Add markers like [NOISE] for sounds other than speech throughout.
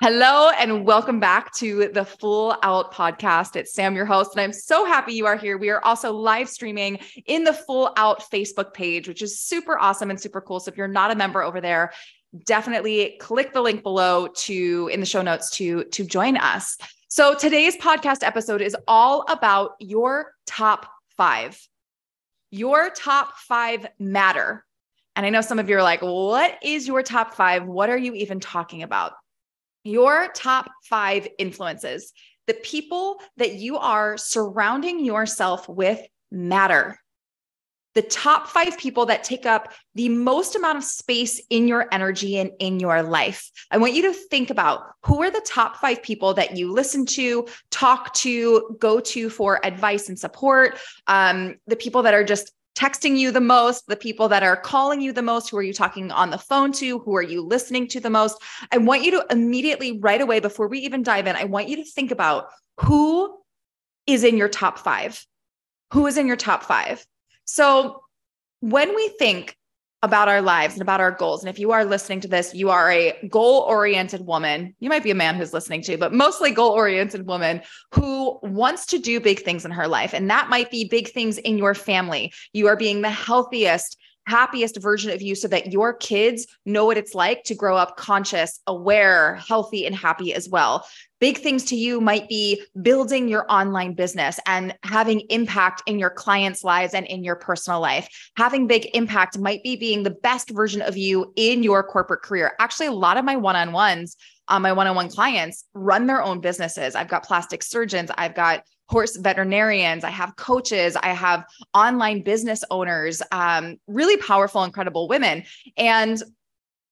Hello and welcome back to the Full Out podcast. It's Sam, your host, and I'm so happy you are here. We are also live streaming in the Full Out Facebook page, which is super awesome and super cool. So if you're not a member over there, definitely click the link below to in the show notes to to join us. So today's podcast episode is all about your top 5. Your top 5 matter. And I know some of you are like, "What is your top 5? What are you even talking about?" Your top five influences, the people that you are surrounding yourself with matter. The top five people that take up the most amount of space in your energy and in your life. I want you to think about who are the top five people that you listen to, talk to, go to for advice and support. Um, the people that are just texting you the most, the people that are calling you the most, who are you talking on the phone to, who are you listening to the most. I want you to immediately, right away, before we even dive in, I want you to think about who is in your top five. Who is in your top five? So when we think about our lives and about our goals. And if you are listening to this, you are a goal oriented woman. You might be a man who's listening to, but mostly goal oriented woman who wants to do big things in her life. And that might be big things in your family. You are being the healthiest, happiest version of you so that your kids know what it's like to grow up conscious, aware, healthy, and happy as well. Big things to you might be building your online business and having impact in your clients' lives and in your personal life. Having big impact might be being the best version of you in your corporate career. Actually, a lot of my one on ones, um, my one on one clients run their own businesses. I've got plastic surgeons, I've got horse veterinarians, I have coaches, I have online business owners, um, really powerful, incredible women. And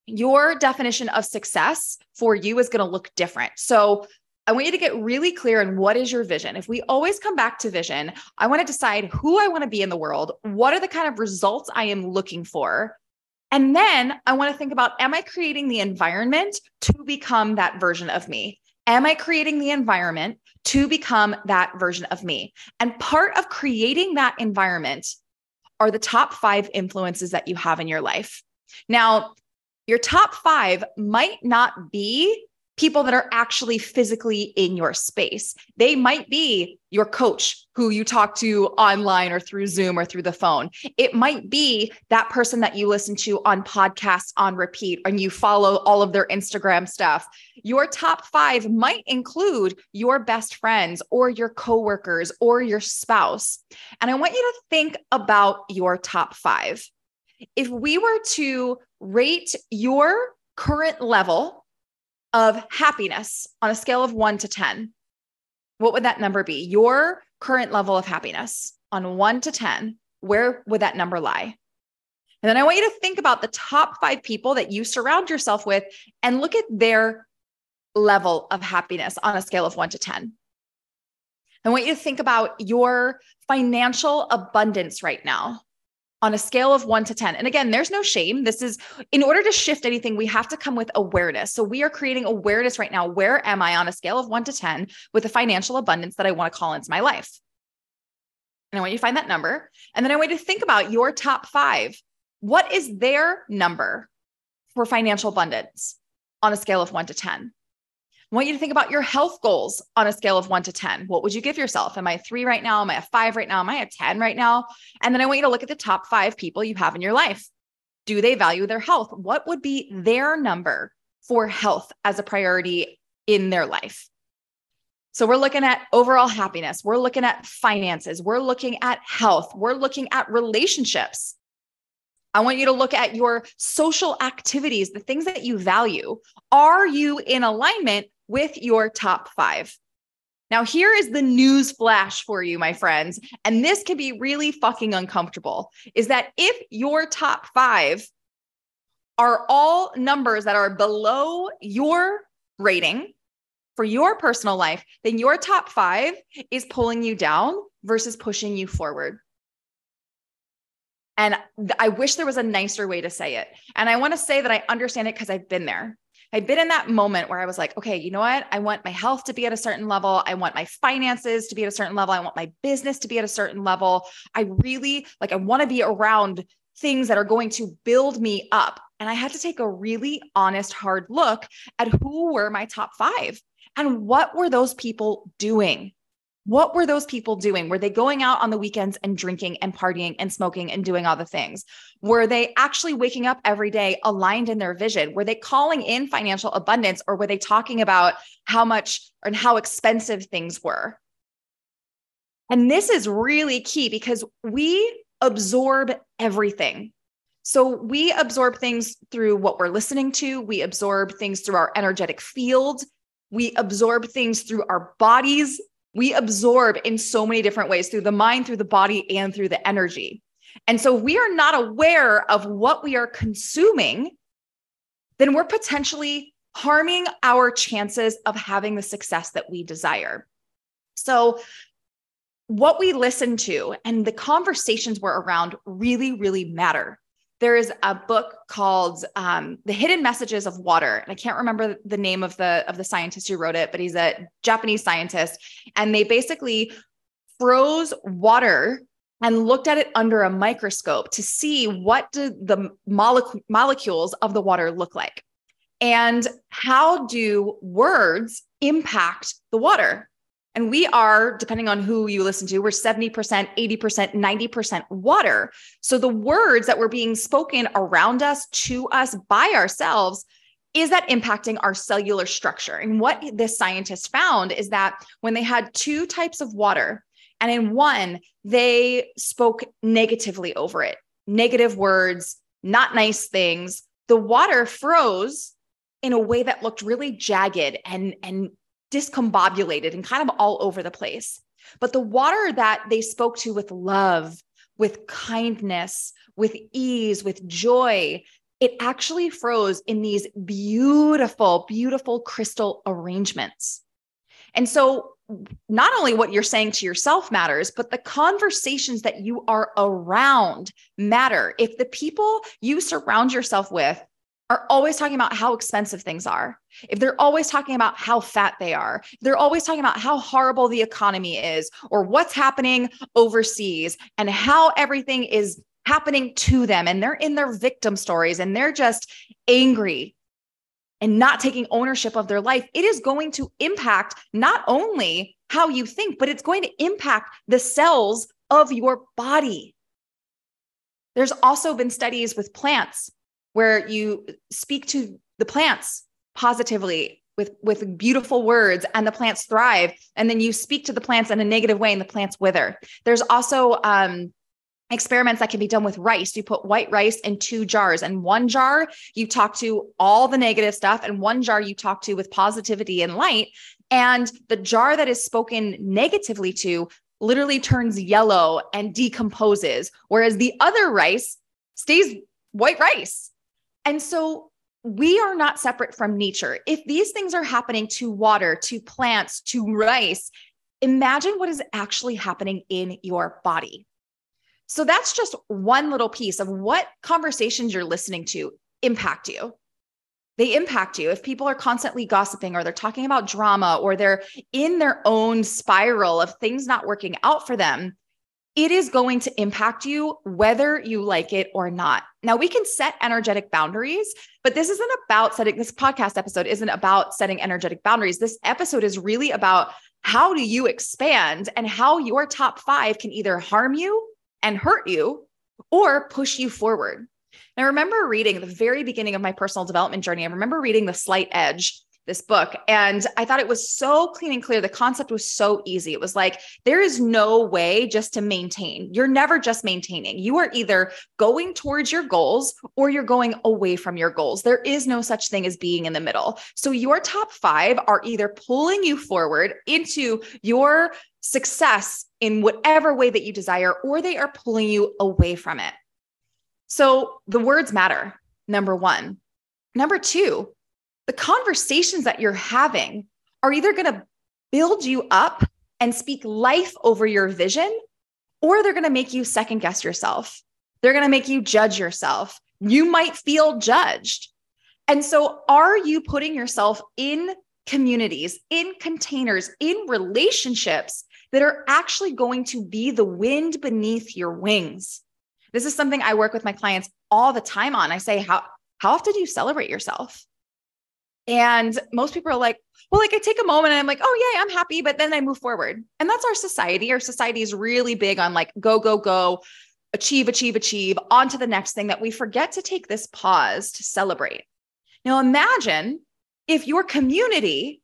your definition of success for you is going to look different. So I want you to get really clear on what is your vision. If we always come back to vision, I want to decide who I want to be in the world. What are the kind of results I am looking for? And then I want to think about am I creating the environment to become that version of me? Am I creating the environment to become that version of me? And part of creating that environment are the top five influences that you have in your life. Now, your top five might not be people that are actually physically in your space. They might be your coach who you talk to online or through Zoom or through the phone. It might be that person that you listen to on podcasts on repeat and you follow all of their Instagram stuff. Your top 5 might include your best friends or your coworkers or your spouse. And I want you to think about your top 5. If we were to rate your current level of happiness on a scale of one to 10, what would that number be? Your current level of happiness on one to 10, where would that number lie? And then I want you to think about the top five people that you surround yourself with and look at their level of happiness on a scale of one to 10. I want you to think about your financial abundance right now on a scale of one to 10. And again, there's no shame. This is in order to shift anything, we have to come with awareness. So we are creating awareness right now. Where am I on a scale of one to 10 with the financial abundance that I want to call into my life? And I want you to find that number. And then I want you to think about your top five. What is their number for financial abundance on a scale of one to 10? I want you to think about your health goals on a scale of one to 10. What would you give yourself? Am I three right now? Am I a five right now? Am I a 10 right now? And then I want you to look at the top five people you have in your life. Do they value their health? What would be their number for health as a priority in their life? So we're looking at overall happiness. We're looking at finances. We're looking at health. We're looking at relationships. I want you to look at your social activities, the things that you value. Are you in alignment with your top five. Now, here is the news flash for you, my friends. And this can be really fucking uncomfortable is that if your top five are all numbers that are below your rating for your personal life, then your top five is pulling you down versus pushing you forward. And I wish there was a nicer way to say it. And I want to say that I understand it because I've been there. I'd been in that moment where I was like, okay, you know what? I want my health to be at a certain level. I want my finances to be at a certain level. I want my business to be at a certain level. I really like, I want to be around things that are going to build me up. and I had to take a really honest, hard look at who were my top five and what were those people doing? What were those people doing? Were they going out on the weekends and drinking and partying and smoking and doing all the things? Were they actually waking up every day aligned in their vision? Were they calling in financial abundance or were they talking about how much and how expensive things were? And this is really key because we absorb everything. So we absorb things through what we're listening to, we absorb things through our energetic field, we absorb things through our bodies. We absorb in so many different ways through the mind, through the body, and through the energy. And so we are not aware of what we are consuming, then we're potentially harming our chances of having the success that we desire. So what we listen to and the conversations we're around really, really matter. There is a book called um, "The Hidden Messages of Water," and I can't remember the name of the of the scientist who wrote it, but he's a Japanese scientist, and they basically froze water and looked at it under a microscope to see what do the molecule, molecules of the water look like and how do words impact the water and we are, depending on who you listen to, we're 70%, 80%, 90% water. So the words that were being spoken around us, to us, by ourselves, is that impacting our cellular structure? And what this scientist found is that when they had two types of water, and in one, they spoke negatively over it, negative words, not nice things, the water froze in a way that looked really jagged and, and discombobulated and kind of all over the place. But the water that they spoke to with love, with kindness, with ease, with joy, it actually froze in these beautiful, beautiful crystal arrangements. And so, not only what you're saying to yourself matters, but the conversations that you are around matter. If the people you surround yourself with are always talking about how expensive things are, if they're always talking about how fat they are, they're always talking about how horrible the economy is or what's happening overseas and how everything is happening to them and they're in their victim stories and they're just angry and not taking ownership of their life, it is going to impact not only how you think, but it's going to impact the cells of your body. There's also been studies with plants where you speak to the plants positively with with beautiful words and the plants thrive. And then you speak to the plants in a negative way and the plants wither. There's also um, experiments that can be done with rice. You put white rice in two jars and one jar you talk to all the negative stuff and one jar you talk to with positivity and light. And the jar that is spoken negatively to literally turns yellow and decomposes whereas the other rice stays white rice and so we are not separate from nature. If these things are happening to water, to plants, to rice, imagine what is actually happening in your body. So that's just one little piece of what conversations you're listening to impact you. They impact you. If people are constantly gossiping or they're talking about drama or they're in their own spiral of things not working out for them, it is going to impact you whether you like it or not. Now, we can set energetic boundaries, but this isn't about setting this podcast episode isn't about setting energetic boundaries. This episode is really about how do you expand and how your top 5 can either harm you and hurt you or push you forward. And I remember reading the very beginning of my personal development journey. I remember reading The Slight Edge this book. And I thought it was so clean and clear. The concept was so easy. It was like, there is no way just to maintain. You're never just maintaining. You are either going towards your goals or you're going away from your goals. There is no such thing as being in the middle. So your top five are either pulling you forward into your success in whatever way that you desire, or they are pulling you away from it. So the words matter, number one. Number two, the conversations that you're having are either going to build you up and speak life over your vision, or they're going to make you second guess yourself. They're going to make you judge yourself. You might feel judged. And so, are you putting yourself in communities, in containers, in relationships that are actually going to be the wind beneath your wings? This is something I work with my clients all the time on. I say, How how often do you celebrate yourself? And most people are like, well, like I take a moment and I'm like, oh, yeah, I'm happy. But then I move forward. And that's our society. Our society is really big on like, go, go, go, achieve, achieve, achieve, on to the next thing that we forget to take this pause to celebrate. Now, imagine if your community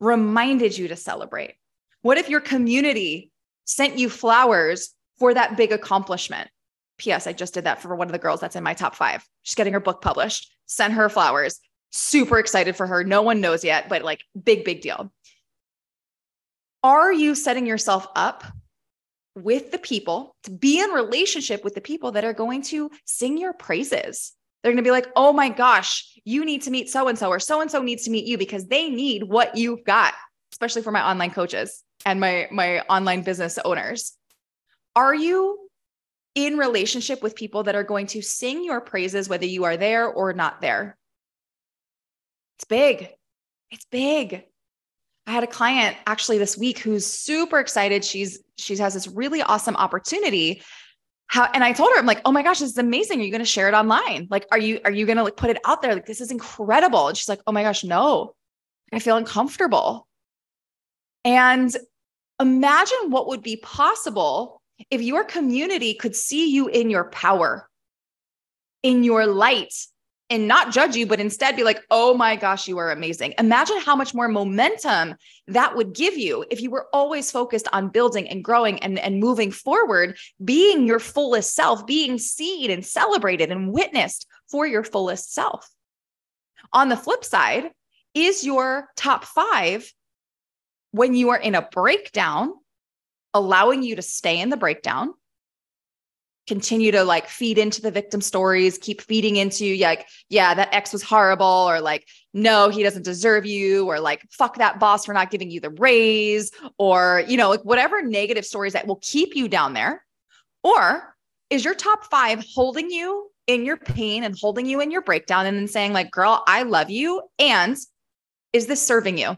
reminded you to celebrate. What if your community sent you flowers for that big accomplishment? P.S. I just did that for one of the girls that's in my top five. She's getting her book published. Sent her flowers. Super excited for her. No one knows yet, but like big, big deal. Are you setting yourself up with the people to be in relationship with the people that are going to sing your praises? They're going to be like, oh my gosh, you need to meet so and so, or so and so needs to meet you because they need what you've got, especially for my online coaches and my, my online business owners. Are you in relationship with people that are going to sing your praises, whether you are there or not there. It's big. It's big. I had a client actually this week who's super excited. She's she has this really awesome opportunity. How and I told her, I'm like, oh my gosh, this is amazing. Are you going to share it online? Like, are you are you going to like put it out there? Like, this is incredible. And she's like, oh my gosh, no, I feel uncomfortable. And imagine what would be possible if your community could see you in your power, in your light, and not judge you, but instead be like, oh my gosh, you are amazing. Imagine how much more momentum that would give you if you were always focused on building and growing and, and moving forward, being your fullest self, being seen and celebrated and witnessed for your fullest self. On the flip side, is your top five when you are in a breakdown allowing you to stay in the breakdown continue to like feed into the victim stories keep feeding into like yeah that ex was horrible or like no he doesn't deserve you or like fuck that boss for not giving you the raise or you know like whatever negative stories that will keep you down there or is your top 5 holding you in your pain and holding you in your breakdown and then saying like girl I love you and is this serving you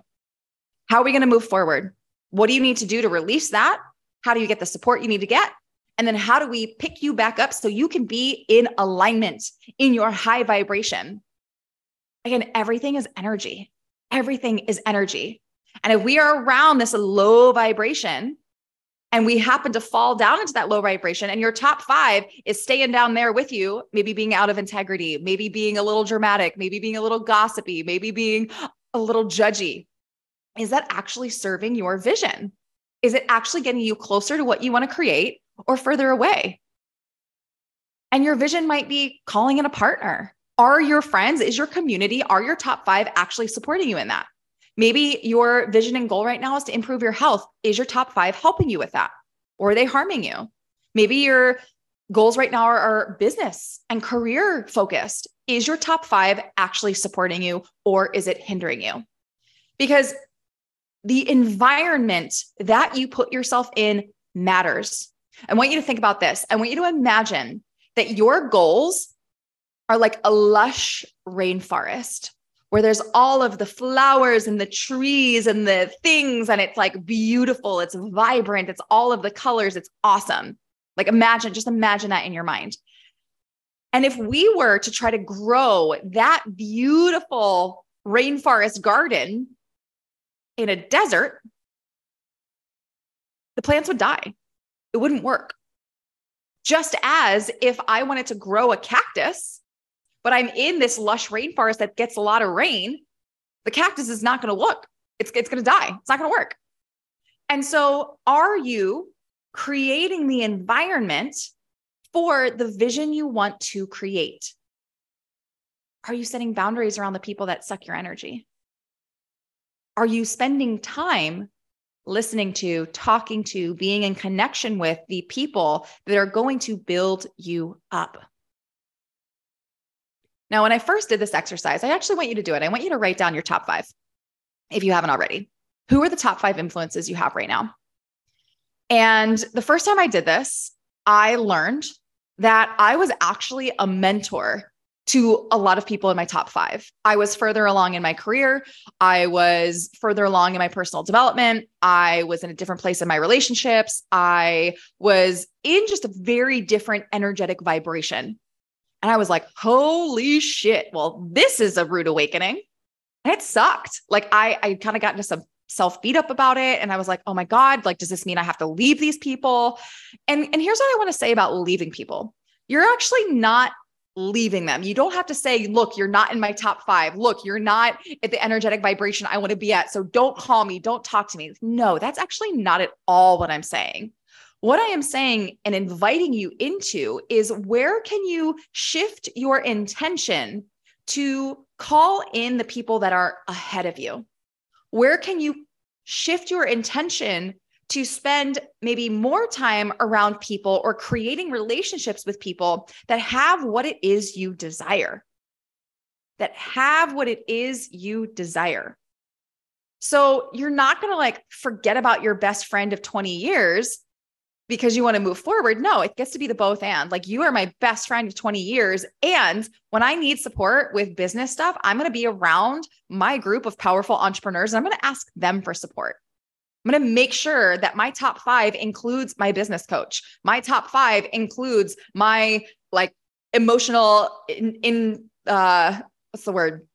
how are we going to move forward what do you need to do to release that? How do you get the support you need to get? And then how do we pick you back up so you can be in alignment in your high vibration? Again, everything is energy. Everything is energy. And if we are around this low vibration and we happen to fall down into that low vibration, and your top five is staying down there with you, maybe being out of integrity, maybe being a little dramatic, maybe being a little gossipy, maybe being a little judgy, is that actually serving your vision? Is it actually getting you closer to what you want to create or further away? And your vision might be calling in a partner. Are your friends, is your community, are your top five actually supporting you in that? Maybe your vision and goal right now is to improve your health. Is your top five helping you with that? Or are they harming you? Maybe your goals right now are, are business and career focused. Is your top five actually supporting you or is it hindering you? Because the environment that you put yourself in matters. I want you to think about this. I want you to imagine that your goals are like a lush rainforest where there's all of the flowers and the trees and the things, and it's like beautiful, it's vibrant, it's all of the colors, it's awesome. Like, imagine, just imagine that in your mind. And if we were to try to grow that beautiful rainforest garden in a desert, the plants would die. It wouldn't work. Just as if I wanted to grow a cactus, but I'm in this lush rainforest that gets a lot of rain, the cactus is not going to look. It's, it's going to die. It's not going to work. And so, are you creating the environment for the vision you want to create? Are you setting boundaries around the people that suck your energy? Are you spending time listening to, talking to, being in connection with the people that are going to build you up? Now, when I first did this exercise, I actually want you to do it. I want you to write down your top five if you haven't already. Who are the top five influences you have right now? And the first time I did this, I learned that I was actually a mentor to a lot of people in my top five. I was further along in my career. I was further along in my personal development. I was in a different place in my relationships. I was in just a very different energetic vibration. And I was like, holy shit. Well, this is a rude awakening. And it sucked. Like I, I kind of got into some self beat up about it. And I was like, oh my God, like, does this mean I have to leave these people? And, and here's what I want to say about leaving people. You're actually not leaving them. You don't have to say, look, you're not in my top five. Look, you're not at the energetic vibration I want to be at. So don't call me. Don't talk to me. No, that's actually not at all what I'm saying. What I am saying and inviting you into is where can you shift your intention to call in the people that are ahead of you? Where can you shift your intention to spend maybe more time around people or creating relationships with people that have what it is you desire? That have what it is you desire. So you're not going to like forget about your best friend of 20 years because you want to move forward. No, it gets to be the both and. Like you are my best friend of 20 years. And when I need support with business stuff, I'm going to be around my group of powerful entrepreneurs and I'm going to ask them for support. I'm going to make sure that my top five includes my business coach. My top five includes my like emotional in, in uh, what's the word?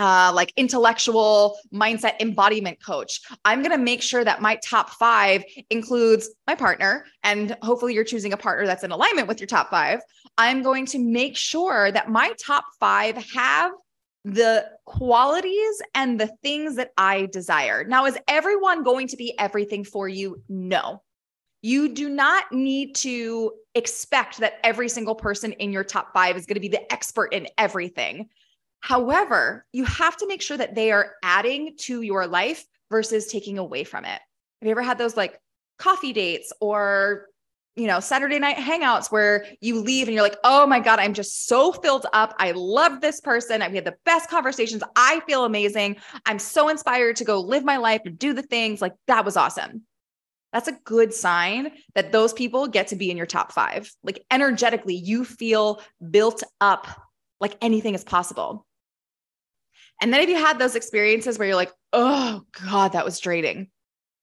uh, like intellectual mindset embodiment coach. I'm going to make sure that my top five includes my partner, and hopefully you're choosing a partner that's in alignment with your top five. I'm going to make sure that my top five have the qualities and the things that I desire. Now, is everyone going to be everything for you? No. You do not need to expect that every single person in your top five is going to be the expert in everything. However, you have to make sure that they are adding to your life versus taking away from it. Have you ever had those like coffee dates or you know, Saturday night hangouts where you leave and you're like, oh my God, I'm just so filled up. I love this person. We had the best conversations. I feel amazing. I'm so inspired to go live my life and do the things. Like that was awesome. That's a good sign that those people get to be in your top five. Like energetically, you feel built up like anything is possible. And then if you had those experiences where you're like, oh God, that was draining.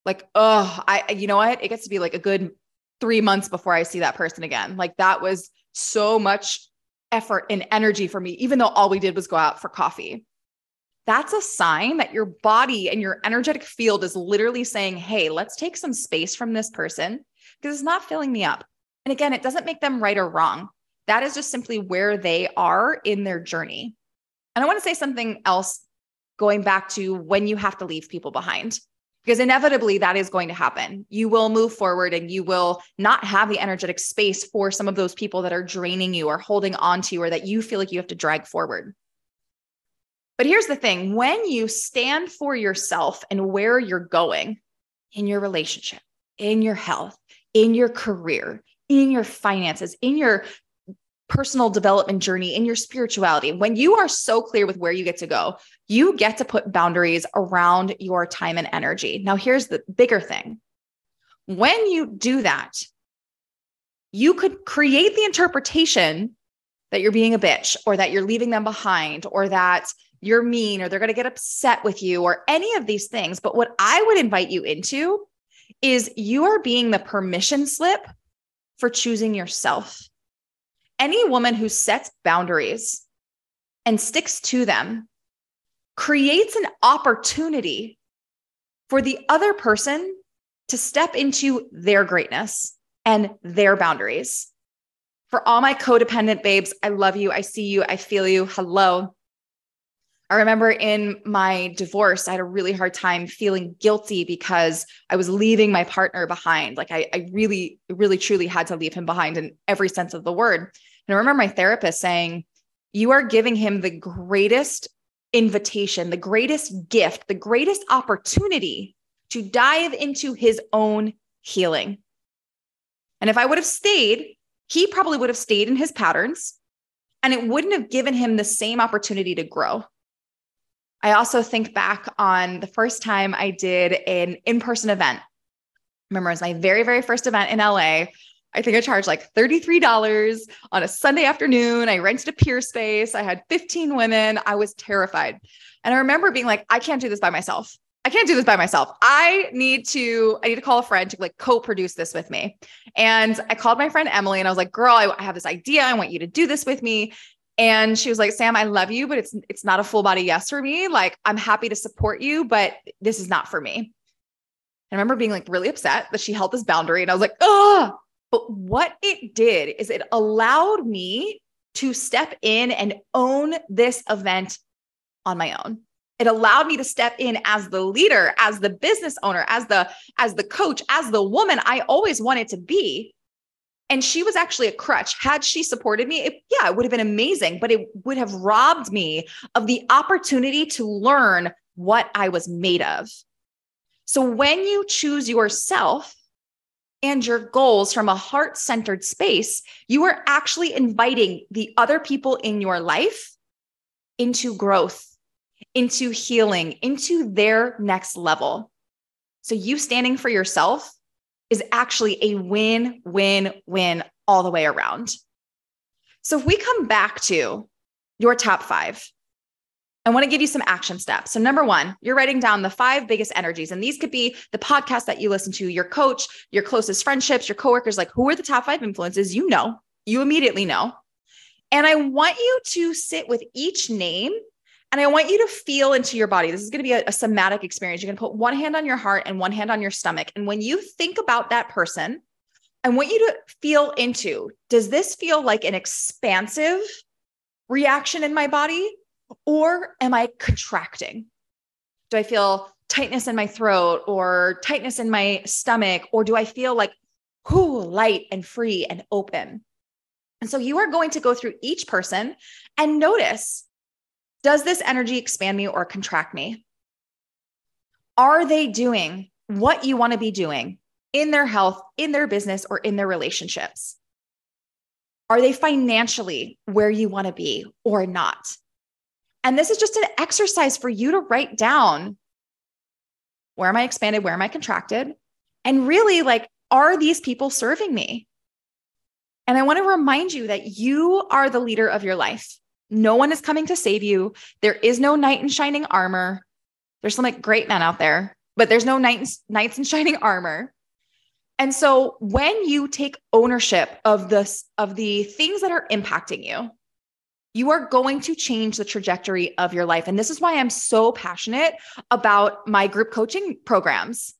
Like, oh, I, you know what? It gets to be like a good three months before I see that person again. Like that was so much effort and energy for me, even though all we did was go out for coffee. That's a sign that your body and your energetic field is literally saying, Hey, let's take some space from this person because it's not filling me up. And again, it doesn't make them right or wrong. That is just simply where they are in their journey. And I want to say something else going back to when you have to leave people behind, because inevitably that is going to happen. You will move forward and you will not have the energetic space for some of those people that are draining you or holding on to you or that you feel like you have to drag forward. But here's the thing when you stand for yourself and where you're going in your relationship, in your health, in your career, in your finances, in your personal development journey in your spirituality, when you are so clear with where you get to go, you get to put boundaries around your time and energy. Now, here's the bigger thing when you do that, you could create the interpretation that you're being a bitch or that you're leaving them behind or that you're mean or they're going to get upset with you or any of these things. But what I would invite you into is you are being the permission slip for choosing yourself any woman who sets boundaries and sticks to them creates an opportunity for the other person to step into their greatness and their boundaries. For all my codependent babes, I love you. I see you. I feel you. Hello. I remember in my divorce, I had a really hard time feeling guilty because I was leaving my partner behind. Like I, I really, really, truly had to leave him behind in every sense of the word. And I remember my therapist saying, You are giving him the greatest invitation, the greatest gift, the greatest opportunity to dive into his own healing. And if I would have stayed, he probably would have stayed in his patterns and it wouldn't have given him the same opportunity to grow. I also think back on the first time I did an in person event. remember, it was my very, very first event in LA. I think I charged like $33 on a Sunday afternoon. I rented a Peerspace. I had 15 women. I was terrified. And I remember being like, I can't do this by myself. I can't do this by myself. I need to, I need to call a friend to like co-produce this with me. And I called my friend Emily and I was like, girl, I, I have this idea. I want you to do this with me. And she was like, Sam, I love you, but it's it's not a full body yes for me. Like, I'm happy to support you, but this is not for me. I remember being like really upset that she held this boundary. And I was like, oh, but what it did is it allowed me to step in and own this event on my own. It allowed me to step in as the leader, as the business owner, as the as the coach, as the woman I always wanted to be. And she was actually a crutch. Had she supported me, it, yeah, it would have been amazing, but it would have robbed me of the opportunity to learn what I was made of. So when you choose yourself and your goals from a heart centered space, you are actually inviting the other people in your life into growth, into healing, into their next level. So you standing for yourself is actually a win, win, win all the way around. So if we come back to your top five, I want to give you some action steps. So, number one, you're writing down the five biggest energies. And these could be the podcast that you listen to, your coach, your closest friendships, your coworkers. Like, who are the top five influences? You know, you immediately know. And I want you to sit with each name and I want you to feel into your body. This is going to be a, a somatic experience. You're going to put one hand on your heart and one hand on your stomach. And when you think about that person, I want you to feel into does this feel like an expansive reaction in my body? Or am I contracting? Do I feel tightness in my throat or tightness in my stomach? Or do I feel like, whoo, light and free and open? And so you are going to go through each person and notice does this energy expand me or contract me? Are they doing what you want to be doing in their health, in their business, or in their relationships? Are they financially where you want to be or not? And this is just an exercise for you to write down where am I expanded? Where am I contracted? And really, like, are these people serving me? And I want to remind you that you are the leader of your life. No one is coming to save you. There is no knight in shining armor. There's some like great men out there, but there's no knights, knights in shining armor. And so when you take ownership of this, of the things that are impacting you, you are going to change the trajectory of your life. And this is why I'm so passionate about my group coaching programs.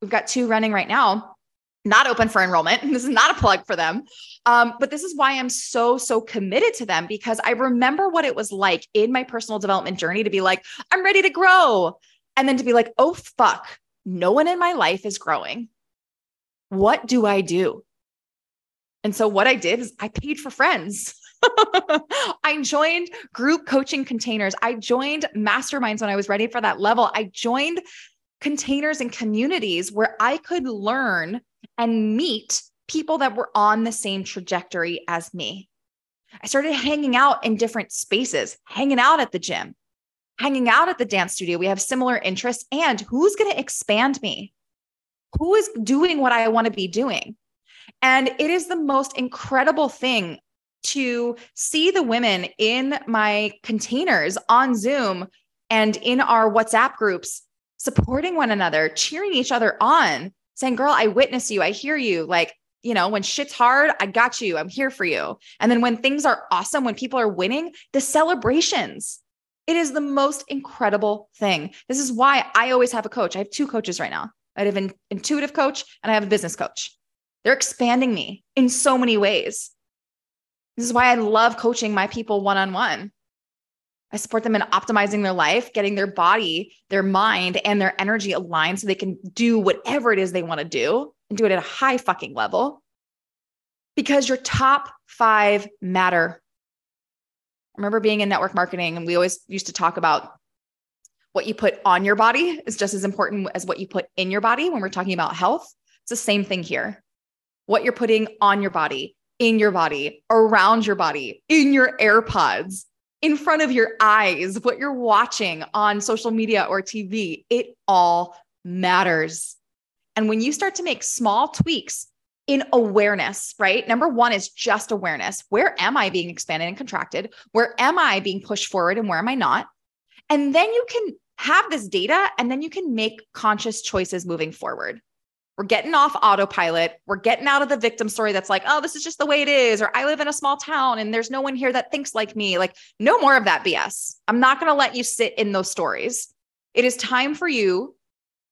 We've got two running right now, not open for enrollment. [LAUGHS] This is not a plug for them. Um, but this is why I'm so, so committed to them because I remember what it was like in my personal development journey to be like, I'm ready to grow. And then to be like, oh, fuck, no one in my life is growing. What do I do? And so what I did is I paid for friends. [LAUGHS] [LAUGHS] I joined group coaching containers. I joined masterminds when I was ready for that level. I joined containers and communities where I could learn and meet people that were on the same trajectory as me. I started hanging out in different spaces, hanging out at the gym, hanging out at the dance studio. We have similar interests. And who's going to expand me? Who is doing what I want to be doing? And it is the most incredible thing to see the women in my containers on Zoom and in our WhatsApp groups supporting one another, cheering each other on, saying, Girl, I witness you. I hear you. Like, you know, when shit's hard, I got you. I'm here for you. And then when things are awesome, when people are winning, the celebrations. It is the most incredible thing. This is why I always have a coach. I have two coaches right now. I have an intuitive coach and I have a business coach. They're expanding me in so many ways. This is why I love coaching my people one on one. I support them in optimizing their life, getting their body, their mind, and their energy aligned so they can do whatever it is they want to do and do it at a high fucking level. Because your top five matter. I remember being in network marketing, and we always used to talk about what you put on your body is just as important as what you put in your body when we're talking about health. It's the same thing here. What you're putting on your body, in your body, around your body, in your AirPods, in front of your eyes, what you're watching on social media or TV. It all matters. And when you start to make small tweaks in awareness, right? Number one is just awareness. Where am I being expanded and contracted? Where am I being pushed forward and where am I not? And then you can have this data, and then you can make conscious choices moving forward. We're getting off autopilot. We're getting out of the victim story that's like, oh, this is just the way it is, or I live in a small town and there's no one here that thinks like me. Like, no more of that BS. I'm not going to let you sit in those stories. It is time for you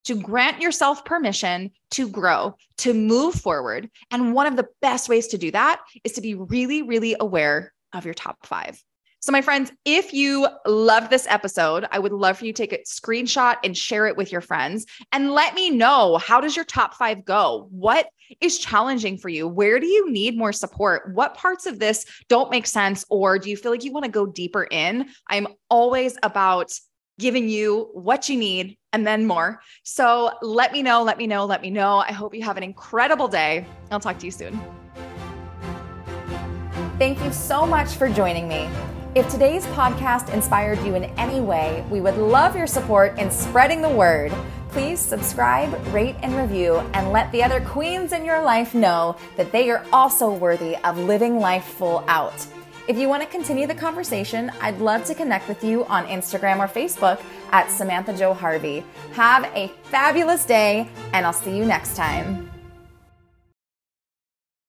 to grant yourself permission to grow, to move forward. And one of the best ways to do that is to be really, really aware of your top five. So, my friends, if you love this episode, I would love for you to take a screenshot and share it with your friends and let me know how does your top 5 go? What is challenging for you? Where do you need more support? What parts of this don't make sense or do you feel like you want to go deeper in? I'm always about giving you what you need and then more. So, let me know, let me know, let me know. I hope you have an incredible day. I'll talk to you soon. Thank you so much for joining me. If today's podcast inspired you in any way, we would love your support in spreading the word. Please subscribe, rate, and review, and let the other queens in your life know that they are also worthy of living life full out. If you want to continue the conversation, I'd love to connect with you on Instagram or Facebook at Samantha Jo Harvey. Have a fabulous day, and I'll see you next time.